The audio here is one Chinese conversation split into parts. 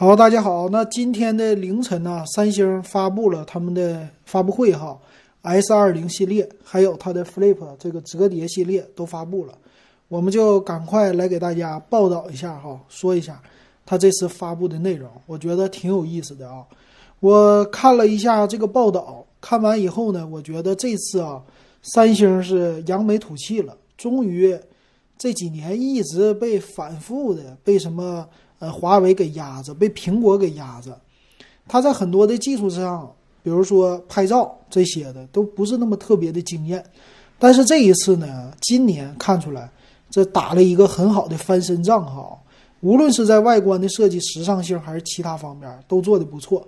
好，大家好。那今天的凌晨呢，三星发布了他们的发布会哈，S 二零系列还有它的 Flip 这个折叠系列都发布了，我们就赶快来给大家报道一下哈，说一下它这次发布的内容，我觉得挺有意思的啊。我看了一下这个报道，看完以后呢，我觉得这次啊，三星是扬眉吐气了，终于这几年一直被反复的被什么。呃，华为给压着，被苹果给压着，它在很多的技术上，比如说拍照这些的，都不是那么特别的惊艳。但是这一次呢，今年看出来，这打了一个很好的翻身仗哈。无论是在外观的设计、时尚性，还是其他方面，都做的不错。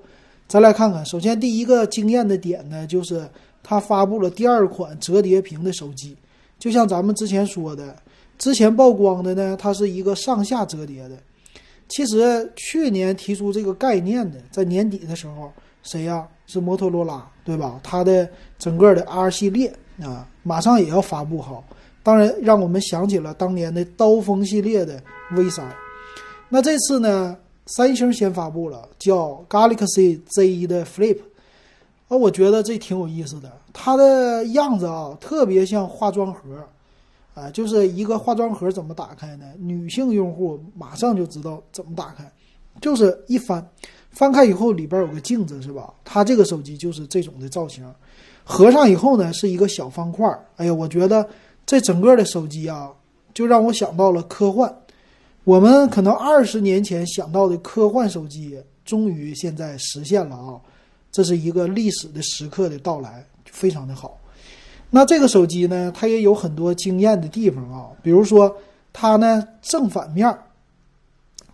咱来看看，首先第一个惊艳的点呢，就是它发布了第二款折叠屏的手机。就像咱们之前说的，之前曝光的呢，它是一个上下折叠的。其实去年提出这个概念的，在年底的时候，谁呀？是摩托罗拉，对吧？它的整个的 R 系列啊，马上也要发布好。当然，让我们想起了当年的刀锋系列的 V 三。那这次呢，三星先发布了叫 Galaxy Z 的 Flip，啊，我觉得这挺有意思的。它的样子啊，特别像化妆盒。啊，就是一个化妆盒怎么打开呢？女性用户马上就知道怎么打开，就是一翻，翻开以后里边有个镜子，是吧？它这个手机就是这种的造型，合上以后呢是一个小方块。哎呀，我觉得这整个的手机啊，就让我想到了科幻。我们可能二十年前想到的科幻手机，终于现在实现了啊！这是一个历史的时刻的到来，非常的好。那这个手机呢，它也有很多惊艳的地方啊，比如说它呢正反面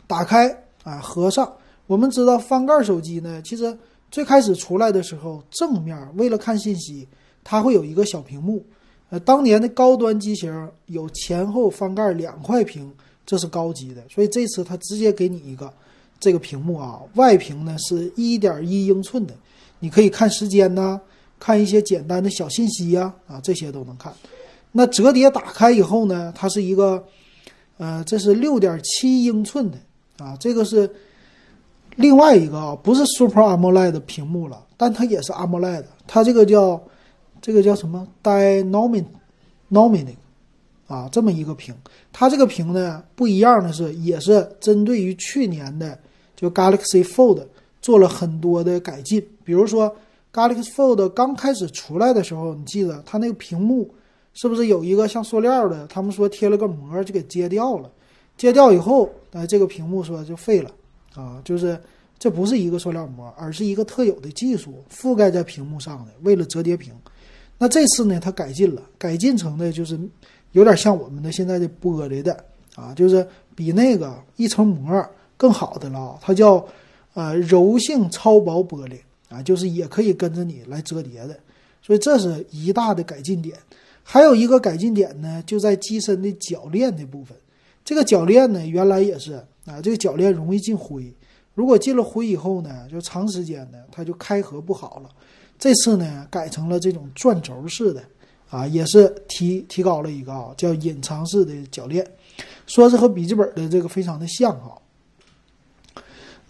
打开啊合上。我们知道翻盖手机呢，其实最开始出来的时候，正面为了看信息，它会有一个小屏幕。呃，当年的高端机型有前后翻盖两块屏，这是高级的。所以这次它直接给你一个这个屏幕啊，外屏呢是一点一英寸的，你可以看时间呢。看一些简单的小信息呀，啊，这些都能看。那折叠打开以后呢，它是一个，呃，这是六点七英寸的啊，这个是另外一个啊，不是 Super AMOLED 的屏幕了，但它也是 AMOLED。它这个叫这个叫什么 Dynamic Dynamic 啊，这么一个屏。它这个屏呢不一样的是，也是针对于去年的就 Galaxy Fold 做了很多的改进，比如说。Galaxy Fold 刚开始出来的时候，你记得它那个屏幕是不是有一个像塑料的？他们说贴了个膜就给揭掉了。揭掉以后，哎，这个屏幕说就废了啊，就是这不是一个塑料膜，而是一个特有的技术覆盖在屏幕上的，为了折叠屏。那这次呢，它改进了，改进成的就是有点像我们的现在的玻璃的啊，就是比那个一层膜更好的了。它叫呃柔性超薄玻璃。啊，就是也可以跟着你来折叠的，所以这是一大的改进点。还有一个改进点呢，就在机身的铰链的部分。这个铰链呢，原来也是啊，这个铰链容易进灰，如果进了灰以后呢，就长时间的它就开合不好了。这次呢，改成了这种转轴式的，啊，也是提提高了一个啊，叫隐藏式的铰链，说是和笔记本的这个非常的像哈。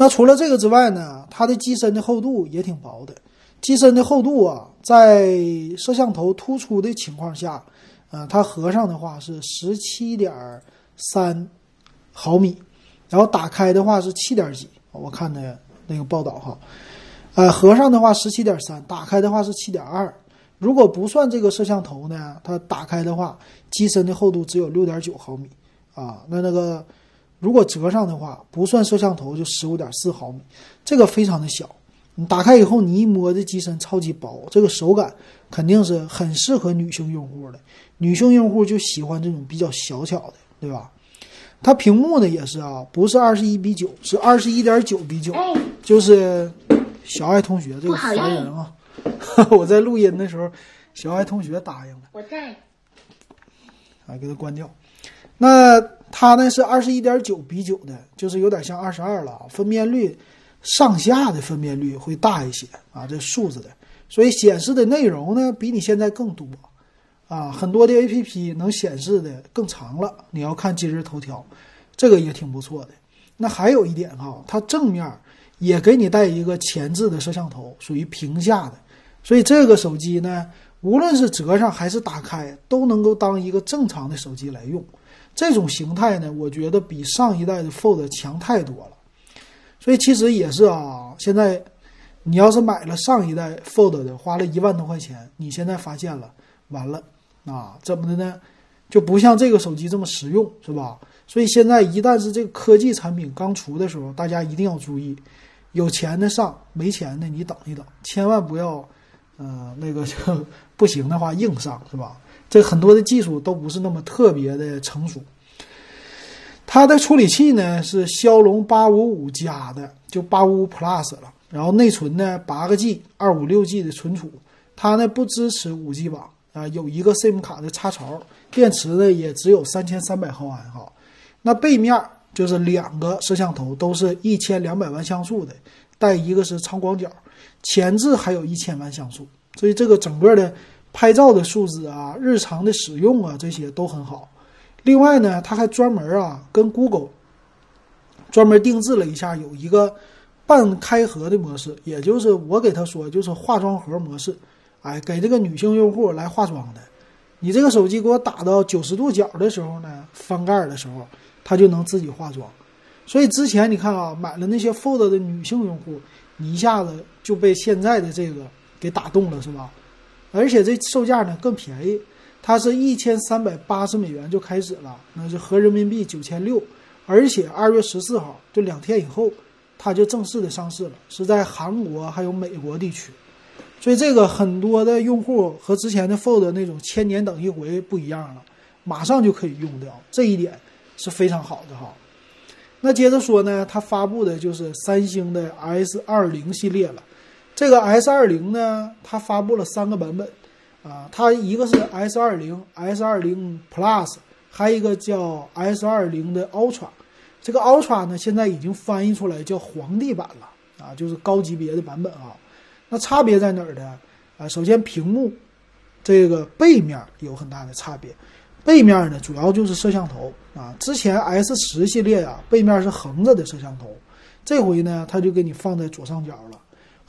那除了这个之外呢，它的机身的厚度也挺薄的。机身的厚度啊，在摄像头突出的情况下，呃，它合上的话是十七点三毫米，然后打开的话是七点几。我看的那个报道哈，呃，合上的话十七点三，打开的话是七点二。如果不算这个摄像头呢，它打开的话，机身的厚度只有六点九毫米啊。那那个。如果折上的话，不算摄像头就十五点四毫米，这个非常的小。你打开以后，你一摸这机身超级薄，这个手感肯定是很适合女性用户的。女性用户就喜欢这种比较小巧的，对吧？它屏幕呢也是啊，不是二十一比九，是二十一点九比九。就是小爱同学这个烦人啊！我在录音的时候，小爱同学答应了。我在。啊，给它关掉。那。它呢是二十一点九比九的，就是有点像二十二了，分辨率上下的分辨率会大一些啊，这数字的，所以显示的内容呢比你现在更多啊，很多的 A P P 能显示的更长了。你要看今日头条，这个也挺不错的。那还有一点哈，它正面也给你带一个前置的摄像头，属于屏下的，所以这个手机呢，无论是折上还是打开，都能够当一个正常的手机来用。这种形态呢，我觉得比上一代的 Fold 强太多了。所以其实也是啊，现在你要是买了上一代 Fold 的，花了一万多块钱，你现在发现了，完了啊，怎么的呢？就不像这个手机这么实用，是吧？所以现在一旦是这个科技产品刚出的时候，大家一定要注意，有钱的上，没钱的你等一等，千万不要，呃，那个就 不行的话硬上，是吧？这很多的技术都不是那么特别的成熟。它的处理器呢是骁龙八五五加的，就八五五 Plus 了。然后内存呢八个 G，二五六 G 的存储。它呢不支持五 G 网啊，有一个 SIM 卡的插槽。电池呢也只有三千三百毫安哈。那背面就是两个摄像头，都是一千两百万像素的，带一个是超广角，前置还有一千万像素，所以这个整个的拍照的素质啊，日常的使用啊，这些都很好。另外呢，它还专门啊跟 Google 专门定制了一下，有一个半开合的模式，也就是我给他说就是化妆盒模式，哎，给这个女性用户来化妆的。你这个手机给我打到九十度角的时候呢，翻盖的时候，它就能自己化妆。所以之前你看啊，买了那些 Fold 的女性用户，你一下子就被现在的这个给打动了，是吧？而且这售价呢更便宜，它是一千三百八十美元就开始了，那是合人民币九千六。而且二月十四号就两天以后，它就正式的上市了，是在韩国还有美国地区。所以这个很多的用户和之前的 Fold 那种千年等一回不一样了，马上就可以用掉，这一点是非常好的哈。那接着说呢，它发布的就是三星的 S 二零系列了。这个 S 二零呢，它发布了三个版本啊，它一个是 S 二零、S 二零 Plus，还有一个叫 S 二零的 Ultra。这个 Ultra 呢，现在已经翻译出来叫皇帝版了啊，就是高级别的版本啊。那差别在哪儿呢？啊，首先屏幕这个背面有很大的差别。背面呢，主要就是摄像头啊。之前 S 十系列啊，背面是横着的摄像头，这回呢，它就给你放在左上角了，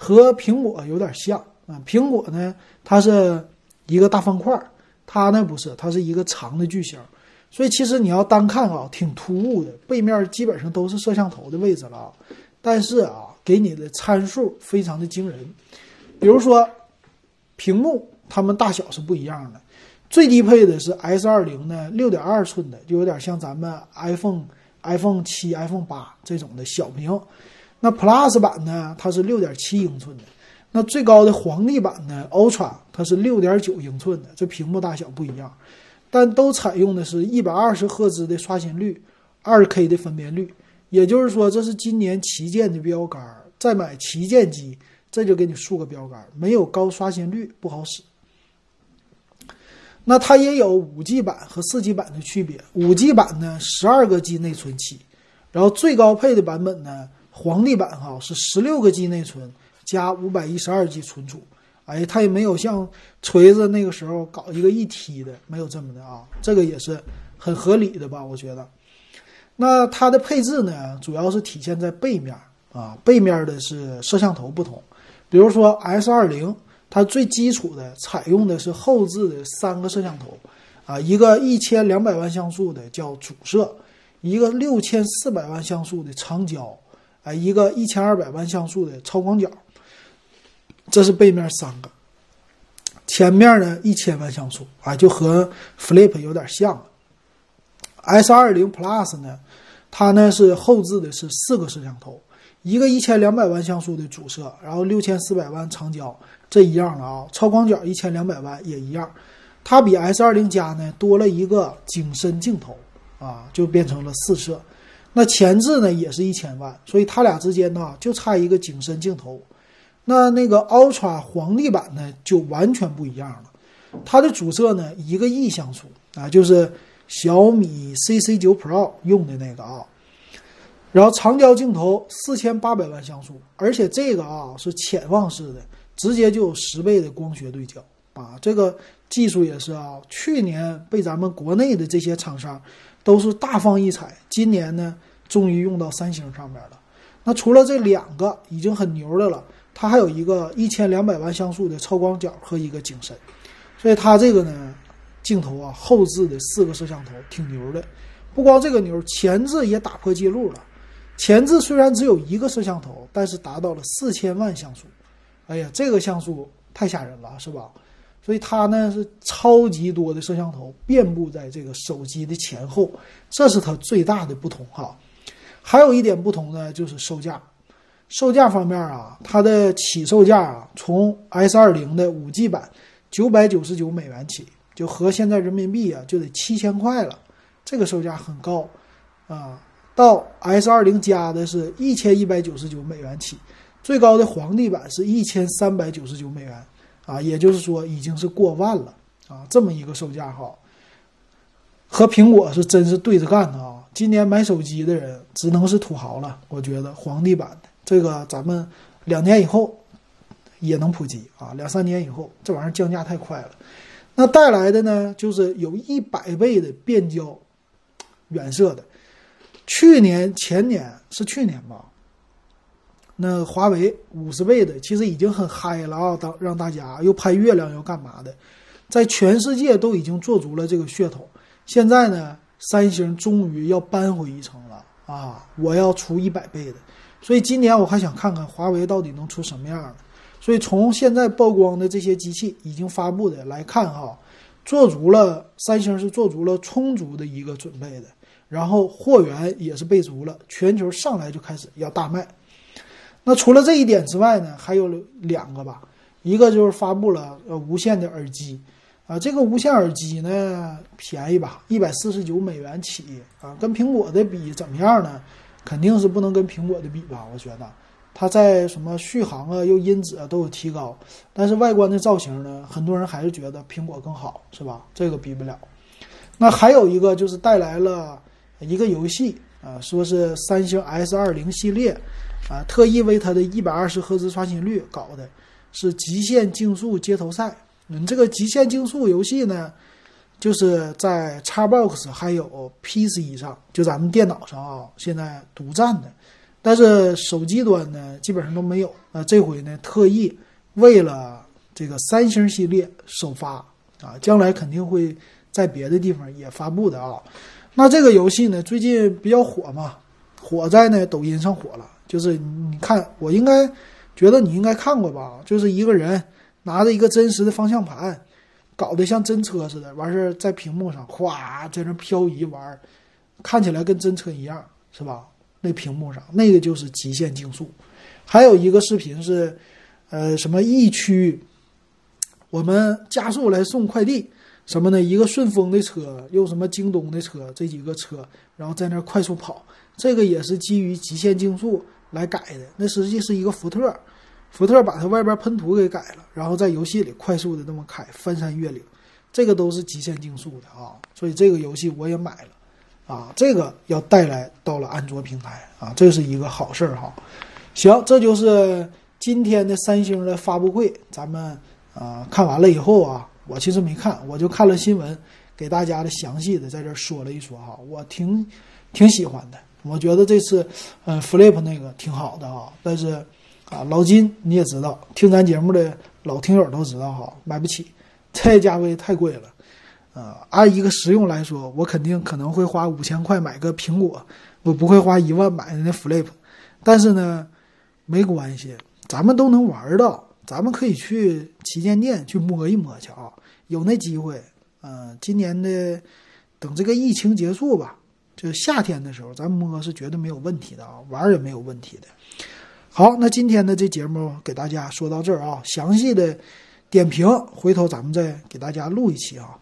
和苹果有点像啊。苹果呢，它是一个大方块，它呢不是，它是一个长的矩形。所以其实你要单看啊，挺突兀的。背面基本上都是摄像头的位置了啊，但是啊。给你的参数非常的惊人，比如说屏幕，它们大小是不一样的。最低配的是 S 二零呢，六点二寸的，就有点像咱们 iPhone、iPhone 七、iPhone 八这种的小屏。那 Plus 版呢，它是六点七英寸的。那最高的皇帝版呢，Ultra 它是六点九英寸的，这屏幕大小不一样，但都采用的是一百二十赫兹的刷新率，二 K 的分辨率。也就是说，这是今年旗舰的标杆。再买旗舰机，这就给你竖个标杆，没有高刷新率不好使。那它也有五 G 版和四 G 版的区别。五 G 版呢，十二个 G 内存起，然后最高配的版本呢，皇帝版哈是十六个 G 内存加五百一十二 G 存储。哎，它也没有像锤子那个时候搞一个一 T 的，没有这么的啊。这个也是很合理的吧？我觉得。那它的配置呢，主要是体现在背面。啊，背面的是摄像头不同，比如说 S 二零，它最基础的采用的是后置的三个摄像头，啊，一个一千两百万像素的叫主摄，一个六千四百万像素的长焦，啊，一个一千二百万像素的超广角，这是背面三个。前面呢一千万像素，啊，就和 Flip 有点像。S 二零 Plus 呢，它呢是后置的是四个摄像头。一个一千两百万像素的主摄，然后六千四百万长焦，这一样了啊。超广角一千两百万也一样，它比 S 二零加呢多了一个景深镜头啊，就变成了四摄。那前置呢也是一千万，所以它俩之间呢就差一个景深镜头。那那个 Ultra 皇帝版呢就完全不一样了，它的主摄呢一个亿像素啊，就是小米 CC 九 Pro 用的那个啊。然后长焦镜头四千八百万像素，而且这个啊是潜望式的，直接就有十倍的光学对焦啊，这个技术也是啊，去年被咱们国内的这些厂商都是大放异彩，今年呢终于用到三星上面了。那除了这两个已经很牛的了，它还有一个一千两百万像素的超广角和一个景深，所以它这个呢，镜头啊后置的四个摄像头挺牛的。不光这个牛，前置也打破记录了。前置虽然只有一个摄像头，但是达到了四千万像素。哎呀，这个像素太吓人了，是吧？所以它呢是超级多的摄像头遍布在这个手机的前后，这是它最大的不同哈。还有一点不同呢，就是售价。售价方面啊，它的起售价啊，从 S 二零的五 G 版九百九十九美元起，就合现在人民币啊就得七千块了，这个售价很高啊。到 S 二零加的是一千一百九十九美元起，最高的皇帝版是一千三百九十九美元啊，也就是说已经是过万了啊，这么一个售价哈，和苹果是真是对着干的啊！今年买手机的人只能是土豪了，我觉得皇帝版的这个咱们两年以后也能普及啊，两三年以后这玩意儿降价太快了，那带来的呢就是有一百倍的变焦远摄的。去年前年是去年吧，那华为五十倍的其实已经很嗨了啊！当让大家又拍月亮又干嘛的，在全世界都已经做足了这个噱头。现在呢，三星终于要扳回一城了啊！我要出一百倍的，所以今年我还想看看华为到底能出什么样的。所以从现在曝光的这些机器已经发布的来看哈，做足了三星是做足了充足的一个准备的。然后货源也是备足了，全球上来就开始要大卖。那除了这一点之外呢，还有两个吧，一个就是发布了呃无线的耳机，啊，这个无线耳机呢便宜吧，一百四十九美元起啊，跟苹果的比怎么样呢？肯定是不能跟苹果的比吧，我觉得它在什么续航啊、又音质啊都有提高，但是外观的造型呢，很多人还是觉得苹果更好，是吧？这个比不了。那还有一个就是带来了。一个游戏啊，说是三星 S 二零系列啊，特意为它的一百二十赫兹刷新率搞的，是极限竞速街头赛。嗯，这个极限竞速游戏呢，就是在 Xbox 还有 PC 上，就咱们电脑上啊，现在独占的。但是手机端呢，基本上都没有。那这回呢，特意为了这个三星系列首发啊，将来肯定会在别的地方也发布的啊。那这个游戏呢，最近比较火嘛，火在呢抖音上火了。就是你看，我应该觉得你应该看过吧？就是一个人拿着一个真实的方向盘，搞得像真车似的，完事儿在屏幕上哗在那漂移玩，看起来跟真车一样，是吧？那屏幕上那个就是极限竞速。还有一个视频是，呃，什么疫区，我们加速来送快递。什么呢？一个顺丰的车，又什么京东的车，这几个车，然后在那儿快速跑，这个也是基于极限竞速来改的。那实际是一个福特，福特把它外边喷涂给改了，然后在游戏里快速的那么开，翻山越岭，这个都是极限竞速的啊。所以这个游戏我也买了，啊，这个要带来到了安卓平台啊，这是一个好事儿哈。行，这就是今天的三星的发布会，咱们啊看完了以后啊。我其实没看，我就看了新闻，给大家的详细的在这说了一说哈，我挺挺喜欢的，我觉得这次嗯 Flip 那个挺好的啊，但是啊老金你也知道，听咱节目的老听友都知道哈，买不起，这价位太贵了，啊按一个实用来说，我肯定可能会花五千块买个苹果，我不会花一万买那 Flip，但是呢没关系，咱们都能玩到。咱们可以去旗舰店去摸一摸去啊，有那机会。嗯，今年的等这个疫情结束吧，就夏天的时候，咱摸是绝对没有问题的啊，玩也没有问题的。好，那今天的这节目给大家说到这儿啊，详细的点评回头咱们再给大家录一期啊。